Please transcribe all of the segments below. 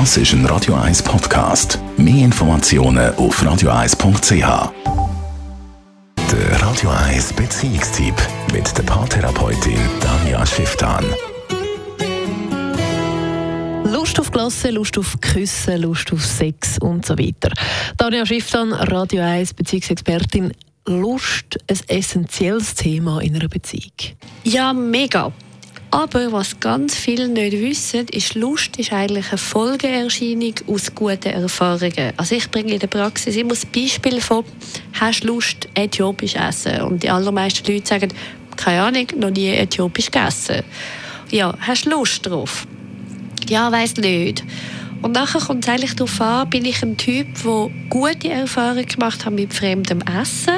Das ist ein Radio 1 Podcast. Mehr Informationen auf radio1.ch. Der Radio 1 Beziehungstyp mit der Paartherapeutin Danja Schifftan. Lust auf Klasse, Lust auf Küssen, Lust auf Sex und so weiter. Danja Schifftan, Radio 1 Beziehungsexpertin. Lust ein essentielles Thema in einer Beziehung? Ja, mega. Aber was ganz viele nicht wissen, ist, Lust ist eigentlich eine Folgeerscheinung aus guten Erfahrungen. Also ich bringe in der Praxis immer das Beispiel von, hast du Lust, äthiopisch essen? Und die allermeisten Leute sagen, keine Ahnung, noch nie äthiopisch gegessen. Ja, hast du Lust drauf? Ja, weiß nicht. Und nachher kommt es eigentlich darauf an, bin ich ein Typ, der gute Erfahrungen gemacht hat mit fremdem Essen?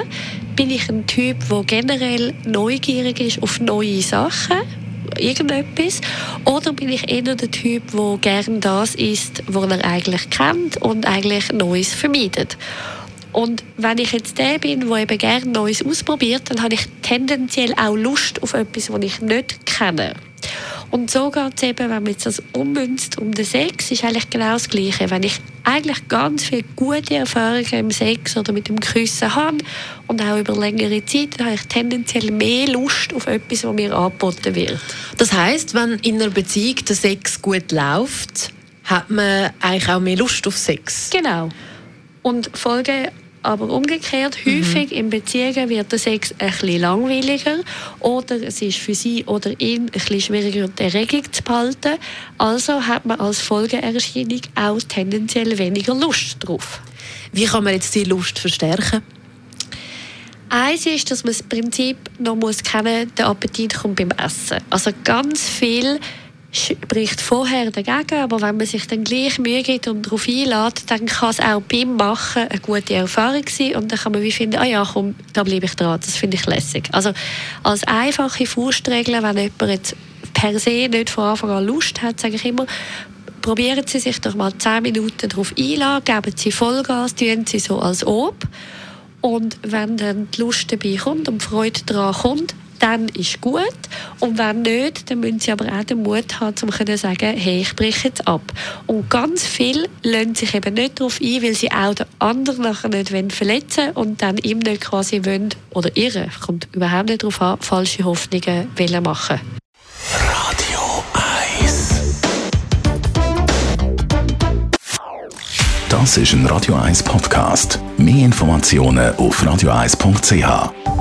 Bin ich ein Typ, der generell neugierig ist auf neue Sachen? Irgendetwas? Oder bin ich eher der Typ, der gerne das isst, was er eigentlich kennt und eigentlich Neues vermeidet? Und wenn ich jetzt der bin, der eben gerne Neues ausprobiert, dann habe ich tendenziell auch Lust auf etwas, was ich nicht kenne. Und so geht es eben, wenn man jetzt das ummünzt um den Sex, ist eigentlich genau das Gleiche. Wenn ich eigentlich ganz viele gute Erfahrungen im Sex oder mit dem Küssen habe und auch über längere Zeit, dann habe ich tendenziell mehr Lust auf etwas, was mir angeboten wird. Das heißt, wenn in einer Beziehung der Sex gut läuft, hat man eigentlich auch mehr Lust auf Sex. Genau. Und Folge aber umgekehrt, mhm. häufig in Beziehungen wird der Sex ein bisschen langweiliger oder es ist für sie oder ihn ein bisschen schwieriger, die Erregung zu behalten. Also hat man als Folgeerscheinung auch tendenziell weniger Lust drauf. Wie kann man jetzt die Lust verstärken? Eins ist, dass man das Prinzip noch muss kennen, der Appetit kommt beim Essen. Also ganz viel spricht vorher dagegen, aber wenn man sich dann gleich Mühe gibt und darauf einlädt, dann kann es auch beim Machen eine gute Erfahrung sein und dann kann man wie finden, ah ja, komm, da bleibe ich dran, das finde ich lässig. Also als einfache Faustregel, wenn jemand jetzt per se nicht von Anfang an Lust hat, sage ich immer, probieren Sie sich doch mal 10 Minuten darauf einladen, geben Sie Vollgas, tun Sie so als ob und wenn dann die Lust dabei kommt und die Freude daran kommt, dann ist gut. Und wenn nicht, dann müssen sie aber auch den Mut haben, um zu sagen, hey, ich breche jetzt ab. Und ganz viele lassen sich eben nicht darauf ein, weil sie auch den anderen nachher nicht verletzen wollen und dann ihm nicht quasi wollen, oder ihre, kommt überhaupt nicht darauf an, falsche Hoffnungen wollen machen Radio 1 Das ist ein Radio 1 Podcast. Mehr Informationen auf radio1.ch.